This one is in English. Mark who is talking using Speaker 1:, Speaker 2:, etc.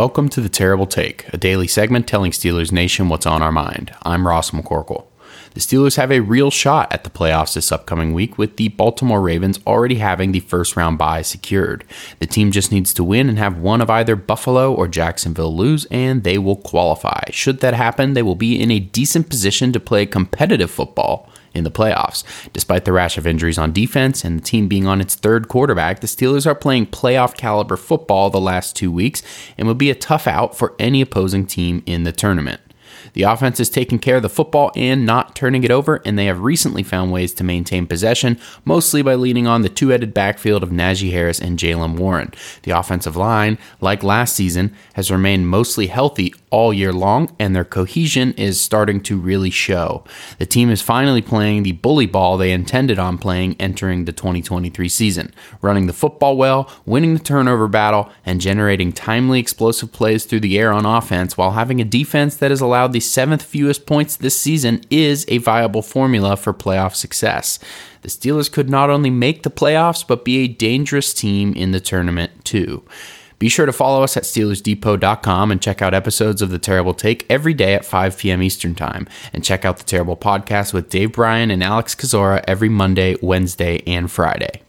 Speaker 1: Welcome to the Terrible Take, a daily segment telling Steelers Nation what's on our mind. I'm Ross McCorkle. The Steelers have a real shot at the playoffs this upcoming week, with the Baltimore Ravens already having the first round bye secured. The team just needs to win and have one of either Buffalo or Jacksonville lose, and they will qualify. Should that happen, they will be in a decent position to play competitive football in the playoffs. Despite the rash of injuries on defense and the team being on its third quarterback, the Steelers are playing playoff caliber football the last two weeks and will be a tough out for any opposing team in the tournament. The offense is taking care of the football and not turning it over, and they have recently found ways to maintain possession, mostly by leaning on the two headed backfield of Najee Harris and Jaylen Warren. The offensive line, like last season, has remained mostly healthy all year long, and their cohesion is starting to really show. The team is finally playing the bully ball they intended on playing entering the 2023 season, running the football well, winning the turnover battle, and generating timely explosive plays through the air on offense while having a defense that is allowed the seventh fewest points this season is a viable formula for playoff success. The Steelers could not only make the playoffs, but be a dangerous team in the tournament too. Be sure to follow us at SteelersDepot.com and check out episodes of The Terrible Take every day at 5 p.m. Eastern Time. And check out The Terrible Podcast with Dave Bryan and Alex Kozora every Monday, Wednesday, and Friday.